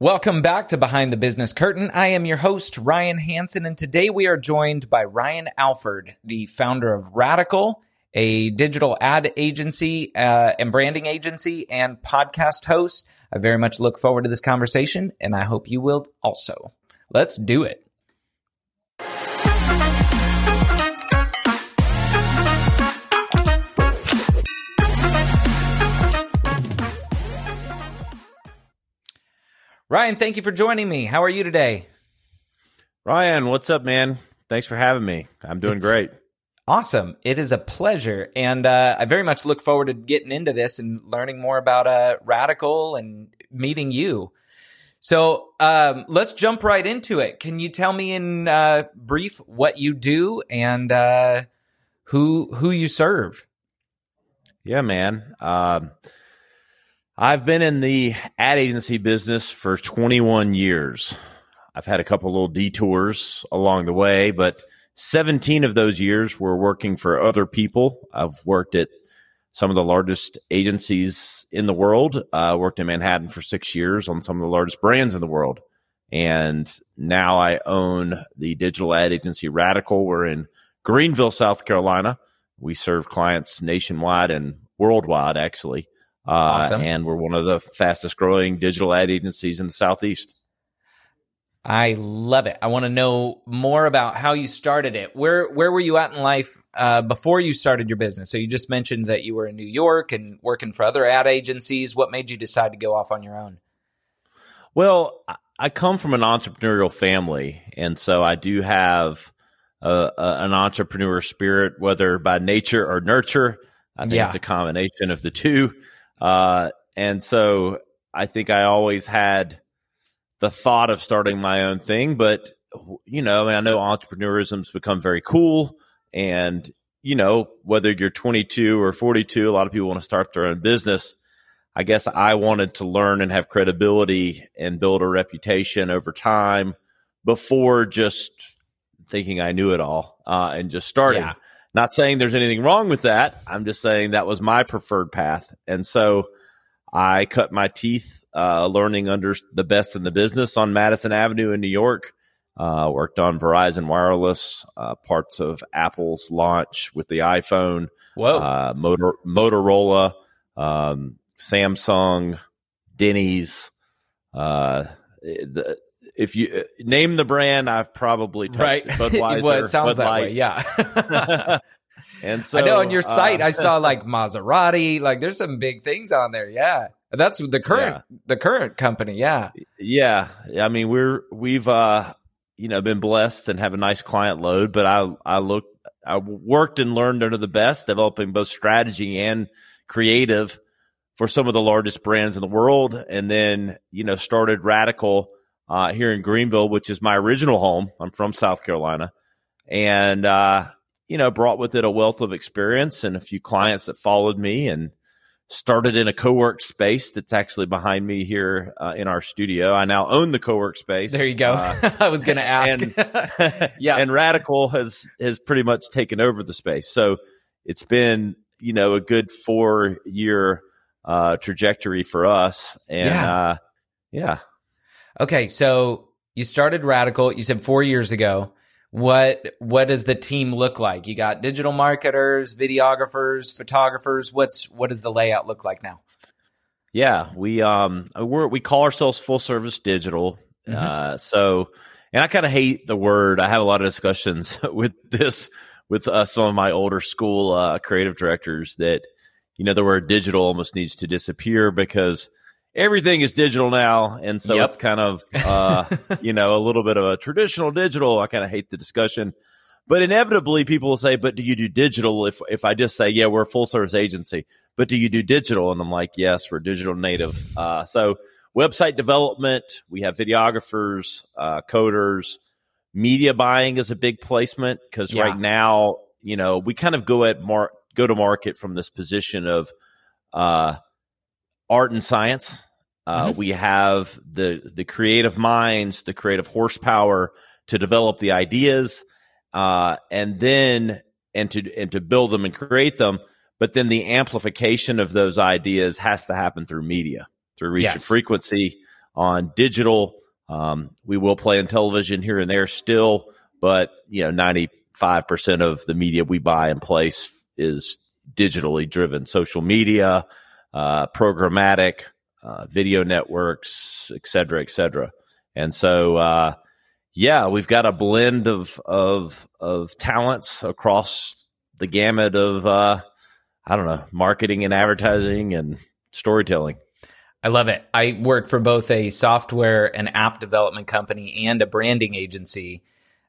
Welcome back to Behind the Business Curtain. I am your host, Ryan Hanson, and today we are joined by Ryan Alford, the founder of Radical, a digital ad agency uh, and branding agency and podcast host. I very much look forward to this conversation, and I hope you will also. Let's do it. Ryan, thank you for joining me. How are you today? Ryan, what's up, man? Thanks for having me. I'm doing it's great. Awesome. It is a pleasure. And uh, I very much look forward to getting into this and learning more about uh, Radical and meeting you. So um, let's jump right into it. Can you tell me in uh, brief what you do and uh, who who you serve? Yeah, man. Um, I've been in the ad agency business for 21 years. I've had a couple little detours along the way, but 17 of those years were working for other people. I've worked at some of the largest agencies in the world. I uh, worked in Manhattan for six years on some of the largest brands in the world. And now I own the digital ad agency Radical. We're in Greenville, South Carolina. We serve clients nationwide and worldwide, actually. Uh, awesome. And we're one of the fastest growing digital ad agencies in the Southeast. I love it. I want to know more about how you started it. Where where were you at in life uh, before you started your business? So you just mentioned that you were in New York and working for other ad agencies. What made you decide to go off on your own? Well, I come from an entrepreneurial family, and so I do have a, a, an entrepreneur spirit, whether by nature or nurture. I think yeah. it's a combination of the two. Uh, and so I think I always had the thought of starting my own thing, but you know, I, mean, I know entrepreneurism's become very cool and you know, whether you're 22 or 42, a lot of people want to start their own business. I guess I wanted to learn and have credibility and build a reputation over time before just thinking I knew it all uh, and just starting. Yeah. Not saying there's anything wrong with that. I'm just saying that was my preferred path. And so I cut my teeth uh, learning under the best in the business on Madison Avenue in New York. Uh, worked on Verizon Wireless, uh, parts of Apple's launch with the iPhone. Whoa. Uh, Motor, Motorola, um, Samsung, Denny's. Uh, the, if you uh, name the brand, I've probably touched right. It. Budweiser. well, it sounds Bud that Light. way. Yeah. and so I know on your site, uh, I saw like Maserati. Like, there's some big things on there. Yeah, that's the current yeah. the current company. Yeah. Yeah. I mean, we're we've uh you know been blessed and have a nice client load, but I I look I worked and learned under the best, developing both strategy and creative for some of the largest brands in the world, and then you know started Radical uh, here in Greenville, which is my original home. I'm from South Carolina, and uh, you know, brought with it a wealth of experience and a few clients that followed me, and started in a co-work space that's actually behind me here uh, in our studio. I now own the co-work space. There you go. Uh, I was going to ask. and, yeah, and Radical has has pretty much taken over the space. So it's been you know a good four year uh, trajectory for us, and yeah. Uh, yeah. Okay, so you started Radical. You said four years ago. What what does the team look like? You got digital marketers, videographers, photographers. What's what does the layout look like now? Yeah, we um we we call ourselves full service digital. Mm-hmm. Uh, so, and I kind of hate the word. I have a lot of discussions with this with uh, some of my older school uh, creative directors that you know the word digital almost needs to disappear because everything is digital now, and so yep. it's kind of uh, you know a little bit of a traditional digital. I kind of hate the discussion, but inevitably people will say, "But do you do digital?" If if I just say, "Yeah, we're a full service agency," but do you do digital? And I'm like, "Yes, we're digital native." Uh, so website development, we have videographers, uh, coders, media buying is a big placement because yeah. right now, you know, we kind of go at mar- go to market from this position of uh, art and science. Uh, mm-hmm. We have the the creative minds, the creative horsepower to develop the ideas, uh, and then and to and to build them and create them. But then the amplification of those ideas has to happen through media, through reach yes. and frequency, on digital. Um, we will play on television here and there still, but you know, ninety five percent of the media we buy and place is digitally driven. Social media, uh, programmatic, uh, video networks, et cetera, et cetera. And so, uh, yeah, we've got a blend of of of talents across the gamut of uh, I don't know marketing and advertising and storytelling. I love it. I work for both a software and app development company and a branding agency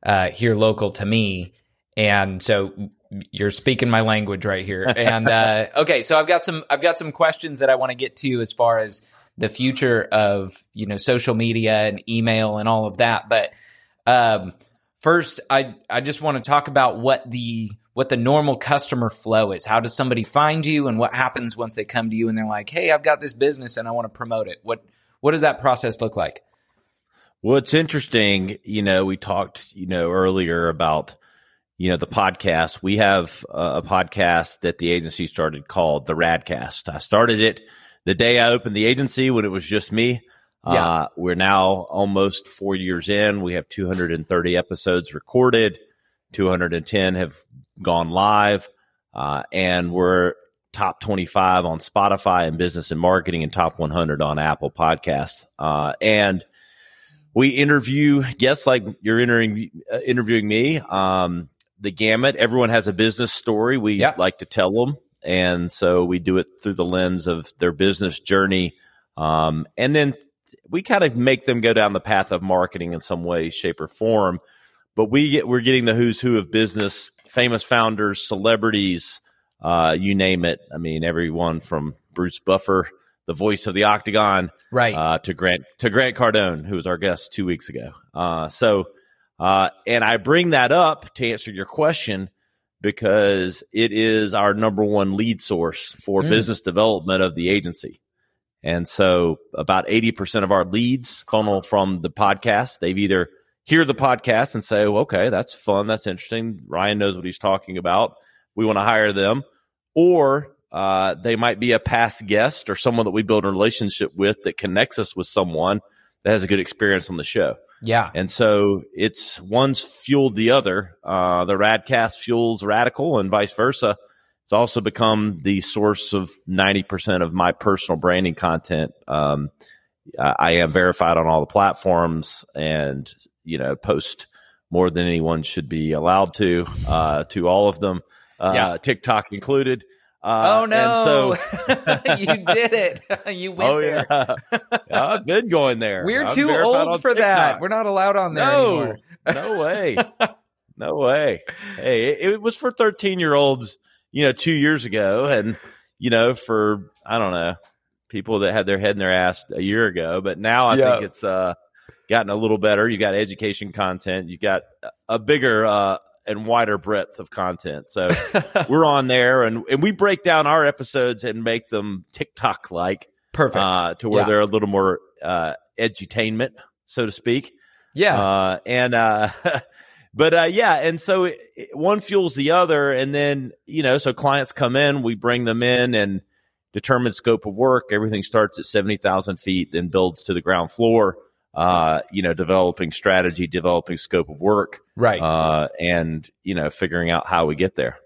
uh, here local to me, and so you're speaking my language right here. And uh, okay, so I've got some I've got some questions that I want to get to as far as the future of you know social media and email and all of that. But um, first, I I just want to talk about what the what the normal customer flow is. How does somebody find you, and what happens once they come to you and they're like, "Hey, I've got this business and I want to promote it." What what does that process look like? Well, it's interesting. You know, we talked, you know, earlier about, you know, the podcast. We have a, a podcast that the agency started called the Radcast. I started it the day I opened the agency when it was just me. Yeah. Uh, we're now almost four years in. We have 230 episodes recorded. 210 have gone live. Uh, and we're top 25 on Spotify and business and marketing and top 100 on Apple podcasts. Uh, and we interview guests like you're interviewing, uh, interviewing me. Um, the gamut. Everyone has a business story. We yeah. like to tell them. And so we do it through the lens of their business journey. Um, and then we kind of make them go down the path of marketing in some way, shape, or form. But we get, we're getting the who's who of business, famous founders, celebrities, uh, you name it. I mean, everyone from Bruce Buffer, the voice of the Octagon, right, uh, to Grant to Grant Cardone, who was our guest two weeks ago. Uh, so, uh, and I bring that up to answer your question because it is our number one lead source for mm. business development of the agency. And so about 80% of our leads funnel from the podcast. They've either hear the podcast and say, well, okay, that's fun. That's interesting. Ryan knows what he's talking about. We want to hire them. Or uh, they might be a past guest or someone that we build a relationship with that connects us with someone that has a good experience on the show. Yeah. And so it's one's fueled the other. Uh, the Radcast fuels Radical and vice versa. It's also become the source of 90% of my personal branding content. Um, I am verified on all the platforms and, you know, post more than anyone should be allowed to, uh, to all of them, uh, yeah. TikTok included. Uh, oh no! So you did it. you went oh, there. Yeah. oh, good going there. We're I'm too old for TikTok. that. We're not allowed on there no, anymore. no way. No way. Hey, it, it was for 13 year olds, you know, two years ago. And, you know, for, I don't know, people that had their head in their ass a year ago. But now I yeah. think it's, uh, gotten a little better. You got education content. You got a bigger, uh, and wider breadth of content. So we're on there and, and we break down our episodes and make them TikTok like. Perfect. Uh, to where yeah. they're a little more uh, edutainment, so to speak. Yeah. Uh, and, uh, but uh, yeah, and so it, it, one fuels the other. And then, you know, so clients come in, we bring them in and determine scope of work. Everything starts at 70,000 feet, then builds to the ground floor uh, you know, developing strategy, developing scope of work, right, uh, and you know, figuring out how we get there.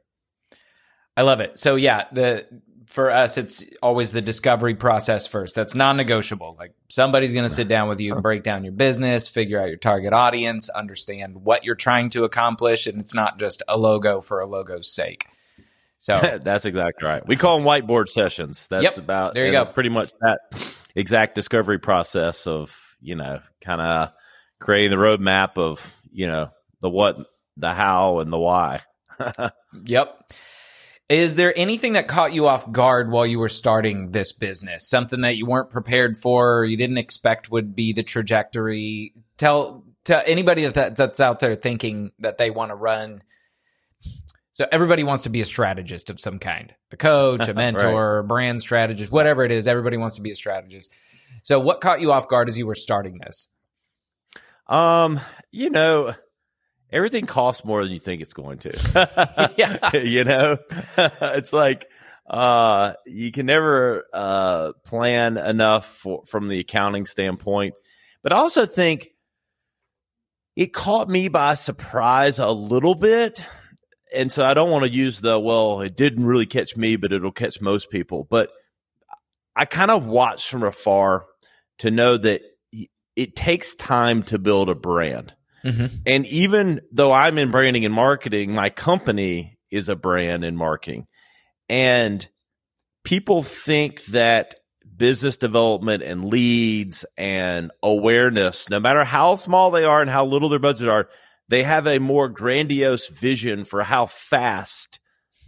I love it. So yeah, the for us, it's always the discovery process first. That's non-negotiable. Like somebody's going to sit down with you and break down your business, figure out your target audience, understand what you're trying to accomplish, and it's not just a logo for a logo's sake. So that's exactly right. We call them whiteboard sessions. That's yep, about there. You go. Pretty much that exact discovery process of you know, kind of creating the roadmap of, you know, the what, the how, and the why. yep. Is there anything that caught you off guard while you were starting this business? Something that you weren't prepared for, or you didn't expect would be the trajectory? Tell tell anybody that that's out there thinking that they want to run. So everybody wants to be a strategist of some kind, a coach, a mentor, right. brand strategist, whatever it is. Everybody wants to be a strategist. So, what caught you off guard as you were starting this? Um, you know, everything costs more than you think it's going to. yeah, you know, it's like, uh, you can never uh, plan enough for, from the accounting standpoint. But I also think it caught me by surprise a little bit. And so I don't want to use the, well, it didn't really catch me, but it'll catch most people. But I kind of watched from afar to know that it takes time to build a brand. Mm-hmm. And even though I'm in branding and marketing, my company is a brand in marketing. And people think that business development and leads and awareness, no matter how small they are and how little their budget are, they have a more grandiose vision for how fast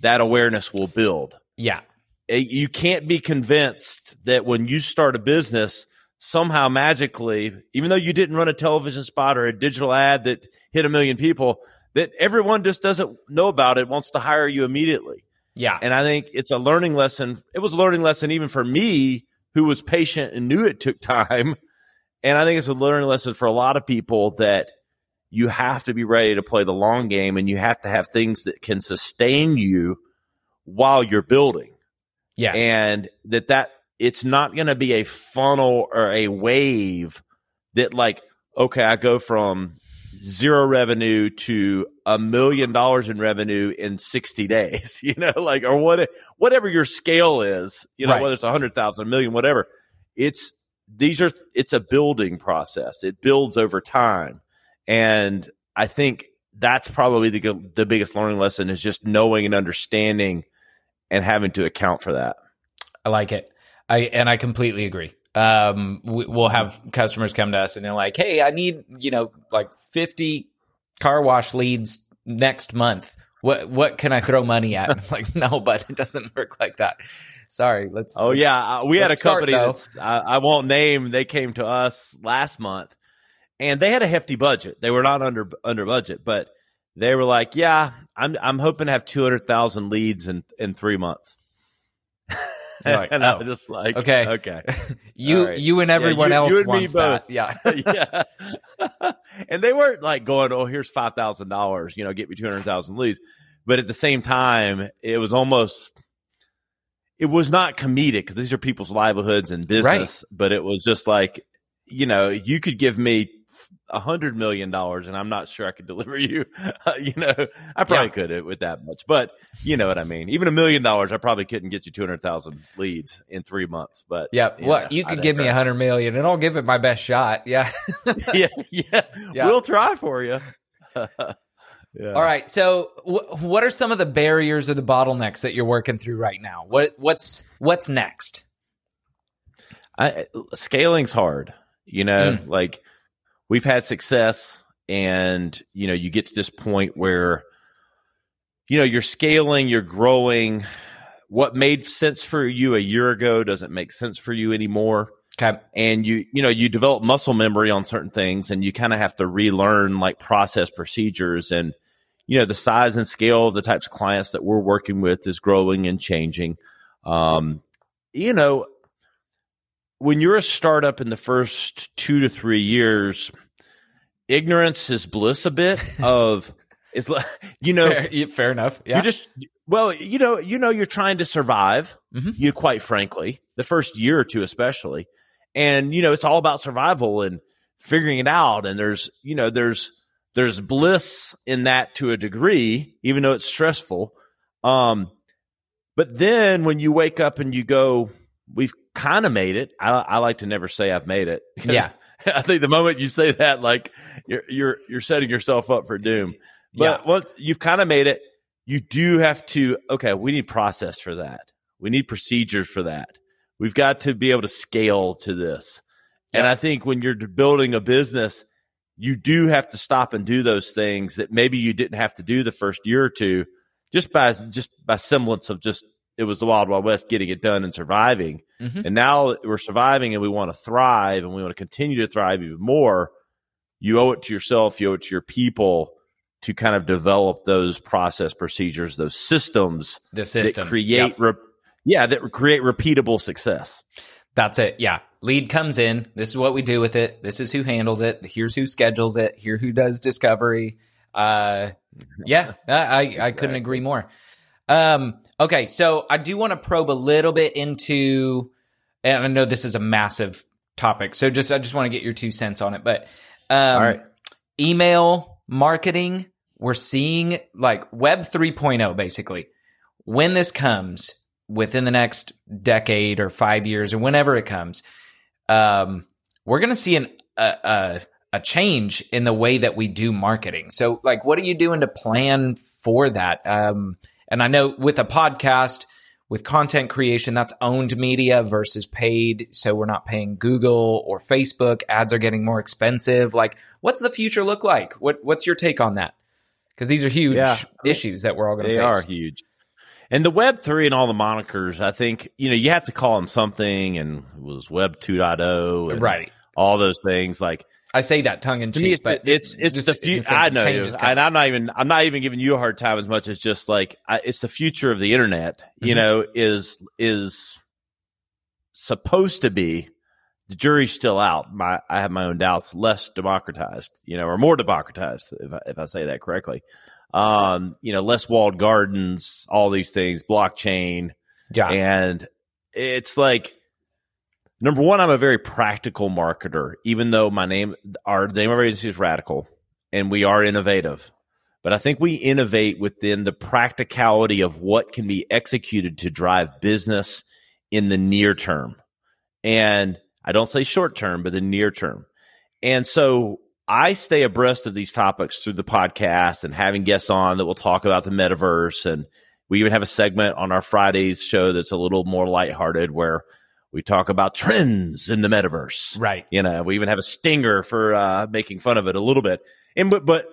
that awareness will build. Yeah. Eh, you can't be convinced that when you start a business, somehow magically, even though you didn't run a television spot or a digital ad that hit a million people, that everyone just doesn't know about it, wants to hire you immediately. Yeah. And I think it's a learning lesson. It was a learning lesson even for me, who was patient and knew it took time. And I think it's a learning lesson for a lot of people that you have to be ready to play the long game and you have to have things that can sustain you while you're building. Yes. And that that it's not going to be a funnel or a wave that like okay, I go from zero revenue to a million dollars in revenue in 60 days, you know, like, or what, whatever your scale is, you know, right. whether it's a hundred thousand, a million, whatever. It's, these are, it's a building process. It builds over time. And I think that's probably the, the biggest learning lesson is just knowing and understanding and having to account for that. I like it. I, and I completely agree um, we, will have customers come to us and they're like, "Hey, I need you know like fifty car wash leads next month. What what can I throw money at?" I'm like, no, but it doesn't work like that. Sorry, let's. Oh let's, yeah, uh, we had a company that I, I won't name. They came to us last month, and they had a hefty budget. They were not under under budget, but they were like, "Yeah, I'm I'm hoping to have two hundred thousand leads in in three months." Like, and oh, I was just like, okay, okay, you right. you and everyone yeah, you, else you and wants that, yeah, yeah. and they weren't like going, oh, here's five thousand dollars, you know, get me two hundred thousand leads, but at the same time, it was almost. It was not comedic because these are people's livelihoods and business, right. but it was just like, you know, you could give me a hundred million dollars, and I'm not sure I could deliver you. Uh, you know, I probably yeah. could with that much, but you know what I mean. Even a million dollars, I probably couldn't get you two hundred thousand leads in three months. But yeah, you well, know, you could give me a hundred million, and I'll give it my best shot. Yeah, yeah, yeah, yeah. We'll try for you. Yeah. All right. So, w- what are some of the barriers or the bottlenecks that you're working through right now? What what's what's next? I, scaling's hard. You know, mm. like we've had success and you know you get to this point where you know you're scaling you're growing. What made sense for you a year ago doesn't make sense for you anymore. Okay. And you you know you develop muscle memory on certain things and you kind of have to relearn like process procedures and you know the size and scale of the types of clients that we're working with is growing and changing. Um you know when you're a startup in the first two to three years, ignorance is bliss a bit of is you know fair, fair enough. Yeah. You just well, you know, you know you're trying to survive, mm-hmm. you quite frankly, the first year or two especially. And you know, it's all about survival and figuring it out and there's, you know, there's there's bliss in that to a degree, even though it's stressful. Um but then when you wake up and you go, we've kind of made it. I, I, like to never say I've made it. Yeah. I think the moment you say that, like you're you're you're setting yourself up for doom. But yeah. once you've kind of made it, you do have to. Okay, we need process for that. We need procedures for that. We've got to be able to scale to this. Yeah. And I think when you're building a business, you do have to stop and do those things that maybe you didn't have to do the first year or two, just by just by semblance of just it was the Wild Wild West getting it done and surviving. Mm-hmm. And now we're surviving and we want to thrive and we want to continue to thrive even more. You owe it to yourself, you owe it to your people to kind of develop those process procedures, those systems, the systems that create, yep. re- yeah, that create repeatable success. That's it. Yeah. Lead comes in. This is what we do with it. This is who handles it. Here's who schedules it. Here who does discovery. Uh, yeah, I, I couldn't agree more. Um, okay, so I do want to probe a little bit into, and I know this is a massive topic, so just I just want to get your two cents on it. But um, All right. email marketing, we're seeing like Web 3.0 basically. When this comes within the next decade or five years or whenever it comes, um, we're going to see an a, a a change in the way that we do marketing. So, like, what are you doing to plan for that? Um, and I know with a podcast, with content creation, that's owned media versus paid. So we're not paying Google or Facebook. Ads are getting more expensive. Like, what's the future look like? What What's your take on that? Because these are huge Yeah. issues that we're all going to face. They are huge. And the Web three and all the monikers, I think you know you have to call them something, and it was Web 2.0, and Right. All those things, like I say that tongue in cheek, but it's it's just the future. I know, you. and I'm not even I'm not even giving you a hard time as much as just like I, it's the future of the internet. You Mhm. know, is is supposed to be. The jury's still out. My I have my own doubts. Less democratized, you know, or more democratized, if I, if I say that correctly. Um, you know, less walled gardens, all these things, blockchain, yeah, and it's like number one, I'm a very practical marketer, even though my name, our name of our agency is Radical, and we are innovative. But I think we innovate within the practicality of what can be executed to drive business in the near term. And I don't say short term, but the near term. And so I stay abreast of these topics through the podcast and having guests on that will talk about the metaverse. And we even have a segment on our Fridays show that's a little more lighthearted where we talk about trends in the metaverse. right. You know, we even have a stinger for uh, making fun of it a little bit. And but but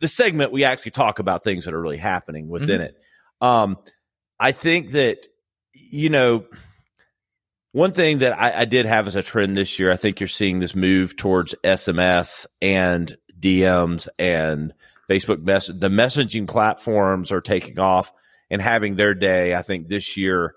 the segment we actually talk about things that are really happening within it. Um, I think that you know one thing that I, I did have as a trend this year. I think you're seeing this move towards SMS and DMs and Facebook mess. The messaging platforms are taking off and having their day. I think this year.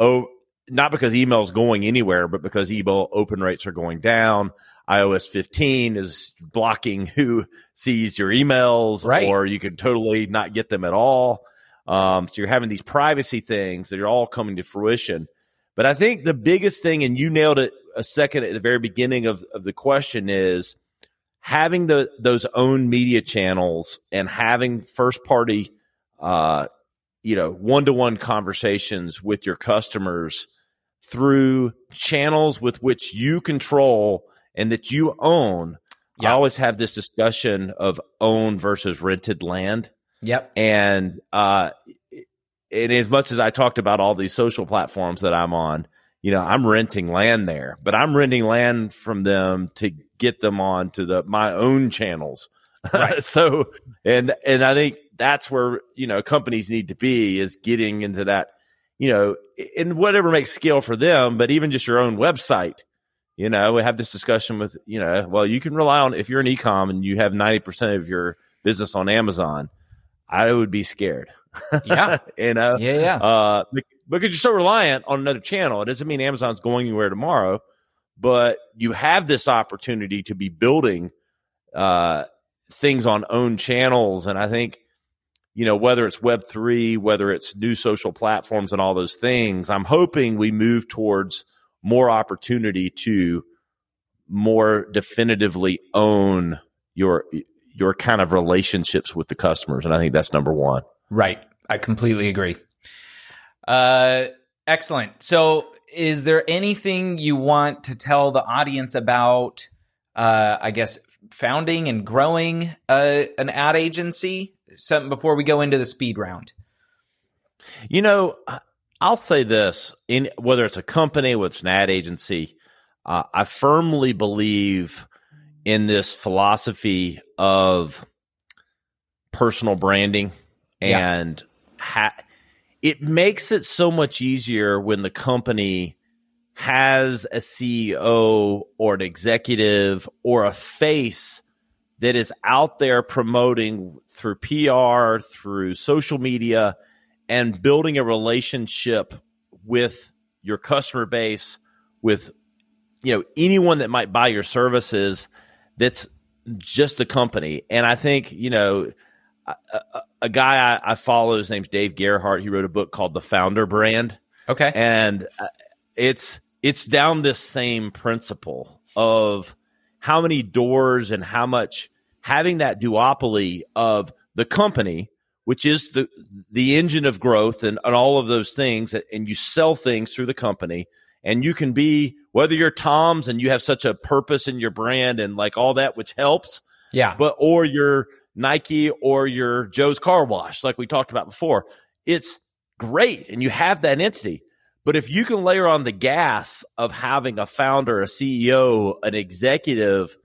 Oh, not because email's going anywhere, but because email open rates are going down. iOS 15 is blocking who sees your emails, Right. or you can totally not get them at all. Um, so you're having these privacy things that are all coming to fruition. But I think the biggest thing, and you nailed it a second at the very beginning of, of the question, is having the those own media channels and having first party, uh, you know, one to one conversations with your customers through channels with which you control and that you own. I always have this discussion of own versus rented land. Yep. And uh, and as much as I talked about all these social platforms that I'm on, you know, I'm renting land there, but I'm renting land from them to get them on to the my own channels. Right. so, and and I think that's where you know companies need to be is getting into that, you know, in whatever makes scale for them, but even just your own website. You know, we have this discussion with you know, well, you can rely on if you're an ecom and you have ninety percent of your business on Amazon. I would be scared. Yeah. you know, Yeah. Yeah. uh, because you're so reliant on another channel. It doesn't mean Amazon's going anywhere tomorrow, but you have this opportunity to be building uh, things on own channels. And I think, you know, whether it's Web3, whether it's new social platforms and all those things, I'm hoping we move towards more opportunity to more definitively own your your kind of relationships with the customers and i think that's number one Right. I completely agree. Uh, excellent. So, is there anything you want to tell the audience about, uh, I guess, founding and growing uh, an ad agency? Something before we go into the speed round. You know, I'll say this: in whether it's a company, whether it's an ad agency, uh, I firmly believe in this philosophy of personal branding, Yeah. and ha- it makes it so much easier when the company has a CEO or an executive or a face that is out there promoting through PR, through social media, and building a relationship with your customer base, with you know anyone that might buy your services. That's just the company, and I think you know a, a, a guy I, I, follow, his name's Dave Gerhardt. He wrote a book called The Founder Brand. Okay, and uh, it's it's down this same principle of how many doors and how much having that duopoly of the company, which is the the engine of growth and, and all of those things, and you sell things through the company, and you can be whether you're Tom's and you have such a purpose in your brand and like all that, which helps, yeah. But or you're Nike or your Joe's Car Wash, like we talked about before, it's great, and you have that entity. But if you can layer on the gas of having a founder, a CEO, an executive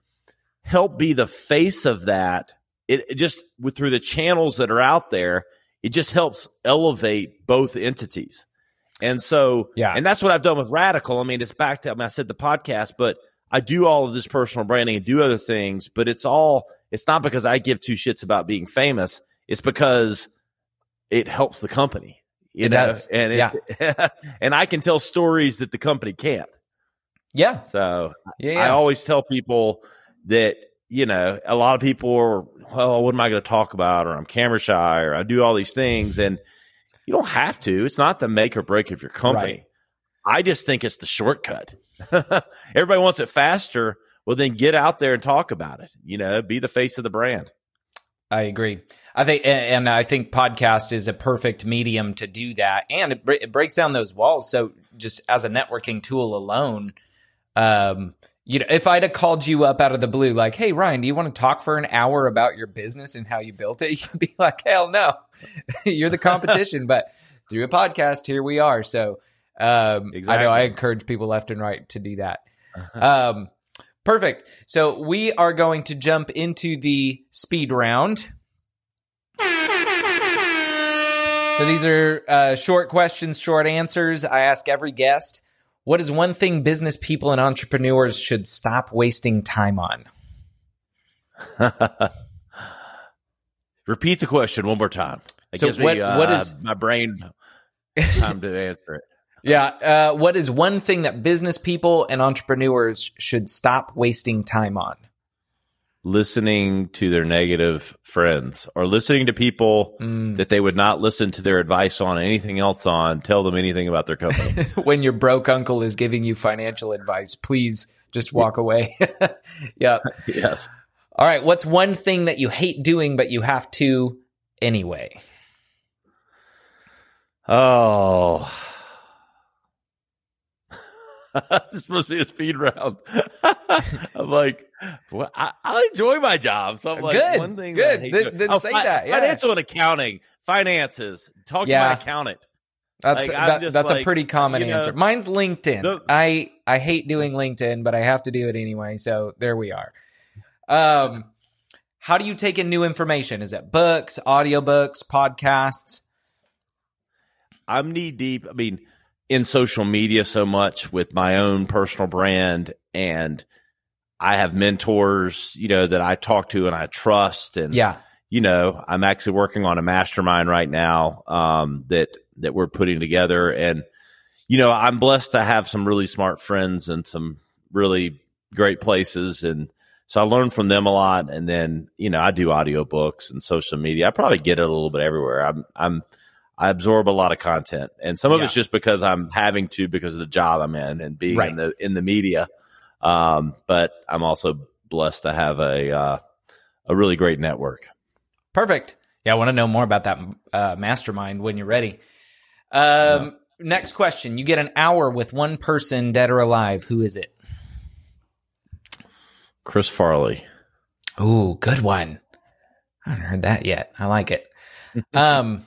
help be the face of that, it, it just with through the channels that are out there, it just helps elevate both entities. And so, yeah, and that's what I've done with Radical. I mean, it's back to I, mean, I said the podcast, but I do all of this personal branding and do other things, but it's all it's not because I give two shits about being famous. It's because it helps the company. You it know? does. And yeah. and I can tell stories that the company can't. Yeah. So yeah, yeah. I always tell people that, you know, a lot of people are, well, what am I going to talk about? Or I'm camera shy or I do all these things. And you don't have to. It's not the make or break of your company. Right. I just think it's the shortcut. Everybody wants it faster. Well, then get out there and talk about it. You know, be the face of the brand. I agree. I think, and I think podcast is a perfect medium to do that, and it, it breaks down those walls. So, just as a networking tool alone, um, you know, if I'd have called you up out of the blue, like, "Hey, Ryan, do you want to talk for an hour about your business and how you built it?" You'd be like, "Hell no, you're the competition." but through a podcast, here we are. So, um, exactly. I know I encourage people left and right to do that. Um, Perfect. So we are going to jump into the speed round. So these are uh, short questions, short answers. I ask every guest, what is one thing business people and entrepreneurs should stop wasting time on? Repeat the question one more time. It so gives what, me, uh, what is my brain time to answer it. Yeah. Uh, what is one thing that business people and entrepreneurs should stop wasting time on? Listening to their negative friends or listening to people mm. that they would not listen to their advice on anything else on, tell them anything about their company. when your broke uncle is giving you financial advice, please just walk away. yeah. Yes. All right. What's one thing that you hate doing, but you have to anyway? Oh, this must be a speed round. I'm like, well, I, I, enjoy my job. So I'm like, good, one thing good. Then, then oh, say fi- that. Yeah. Financial and accounting, finances. Talk yeah. to my accountant. That's like, that, that's like, a pretty common answer. Know, Mine's LinkedIn. The, I I hate doing LinkedIn, but I have to do it anyway. So there we are. Um, how do you take in new information? Is it books, audiobooks, podcasts? I'm knee deep. I mean, in social media so much with my own personal brand and I have mentors, you know, that I talk to and I trust and yeah. you know, I'm actually working on a mastermind right now um, that that we're putting together and you know, I'm blessed to have some really smart friends and some really great places and so I learn from them a lot and then, you know, I do audiobooks and social media. I probably get it a little bit everywhere. I'm I'm I absorb a lot of content, and some of yeah. it's just because I'm having to because of the job I'm in and being right. in the in the media. Um, but I'm also blessed to have a uh, a really great network. Perfect. Yeah, I want to know more about that uh, mastermind when you're ready. Um, yeah. Next question: You get an hour with one person, dead or alive. Who is it? Chris Farley. Ooh, good one. I haven't heard that yet. I like it. um,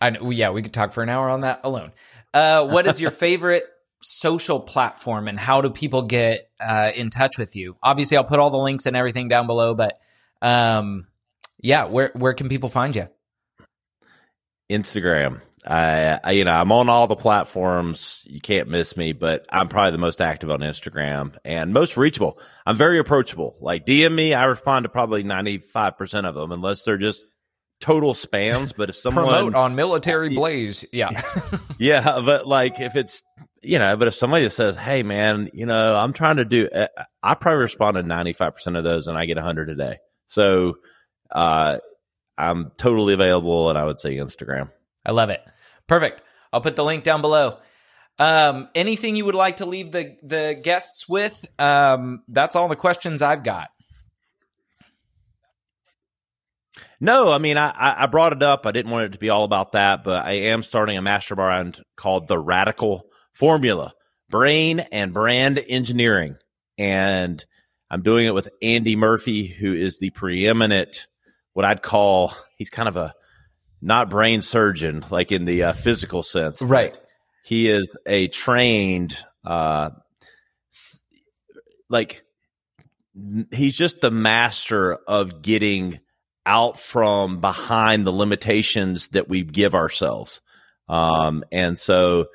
I know, yeah, we could talk for an hour on that alone. Uh, what is your favorite social platform, and how do people get uh, in touch with you? Obviously, I'll put all the links and everything down below, but um, yeah, where where can people find you? Instagram. I, I, you know I'm on all the platforms. You can't miss me, but I'm probably the most active on Instagram and most reachable. I'm very approachable. Like DM me, I respond to probably 95 percent of them, unless they're just total spams, but if someone promote on Military Blaze, yeah, yeah, but like if it's you know, but if somebody just says, "Hey, man, you know, I'm trying to do," uh, I probably respond to 95 percent of those, and I get 100 a day. So, uh, I'm totally available, and I would say Instagram. I love it. Perfect. I'll put the link down below. Um, anything you would like to leave the the guests with? Um, that's all the questions I've got. No, I mean I, I brought it up. I didn't want it to be all about that, but I am starting a mastermind called the Radical Formula: Brain and Brand Engineering, and I'm doing it with Andy Murphy, who is the preeminent, what I'd call, he's kind of a not brain surgeon, like in the uh, physical sense, right? He is a trained, uh, like he's just the master of getting out from behind the limitations that we give ourselves. Um, and so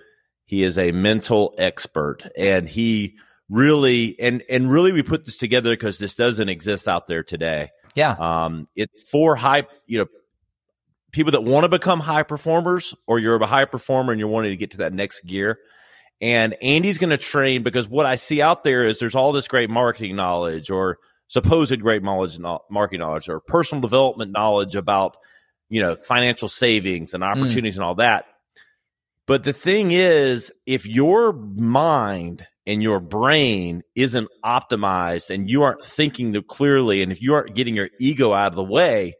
he is a mental expert and he really, and, and really we put this together because this doesn't exist out there today. Yeah. Um, it's for high, you know, people that want to become high performers or you're a high performer and you're wanting to get to that next gear. And Andy's going to train because what I see out there is there's all this great marketing knowledge or supposed great knowledge, marketing knowledge or personal development knowledge about, you know, financial savings and mm. opportunities mm. and all that. But the thing is, if your mind and your brain isn't optimized and you aren't thinking clearly, and if you aren't getting your ego out of the way,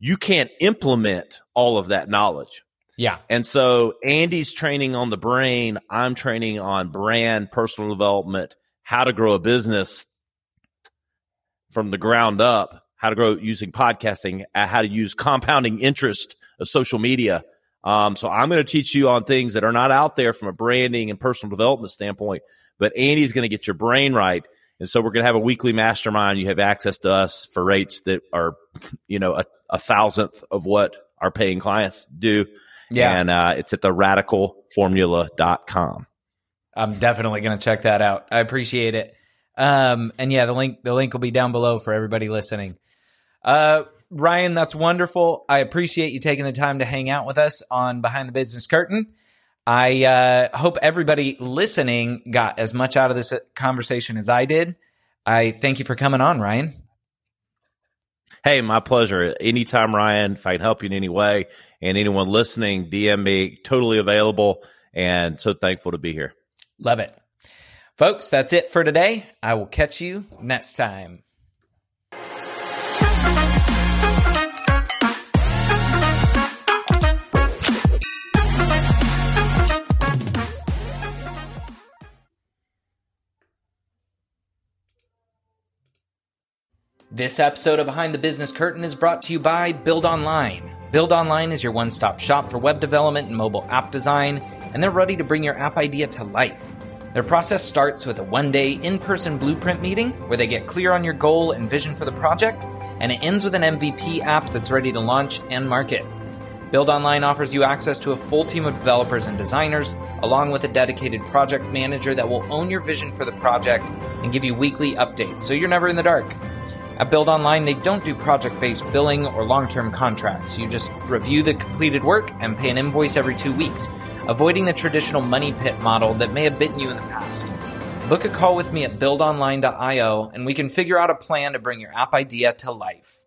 you can't implement all of that knowledge. Yeah. And so Andy's training on the brain. I'm training on brand, personal development, how to grow a business from the ground up, how to grow using podcasting, uh, how to use compounding interest of social media. Um, so I'm going to teach you on things that are not out there from a branding and personal development standpoint, but Andy's going to get your brain right. And so we're going to have a weekly mastermind. You have access to us for rates that are, you know, a, a thousandth of what our paying clients do. Yeah. And uh, it's at the radicalformula.com. I'm definitely going to check that out. I appreciate it. Um, and yeah, the link the link will be down below for everybody listening. Uh, Ryan, that's wonderful. I appreciate you taking the time to hang out with us on Behind the Business Curtain. I uh, hope everybody listening got as much out of this conversation as I did. I thank you for coming on, Ryan. Hey, my pleasure. Anytime, Ryan, if I can help you in any way, and anyone listening, DM me, totally available, and so thankful to be here. Love it. Folks, that's it for today. I will catch you next time. This episode of Behind the Business Curtain is brought to you by Build Online. Build Online is your one stop shop for web development and mobile app design, and they're ready to bring your app idea to life. Their process starts with a one day in person blueprint meeting where they get clear on your goal and vision for the project, and it ends with an MVP app that's ready to launch and market. Build Online offers you access to a full team of developers and designers, along with a dedicated project manager that will own your vision for the project and give you weekly updates so you're never in the dark. At Build Online, they don't do project based billing or long term contracts. You just review the completed work and pay an invoice every two weeks avoiding the traditional money pit model that may have bitten you in the past. Book a call with me at buildonline.io and we can figure out a plan to bring your app idea to life.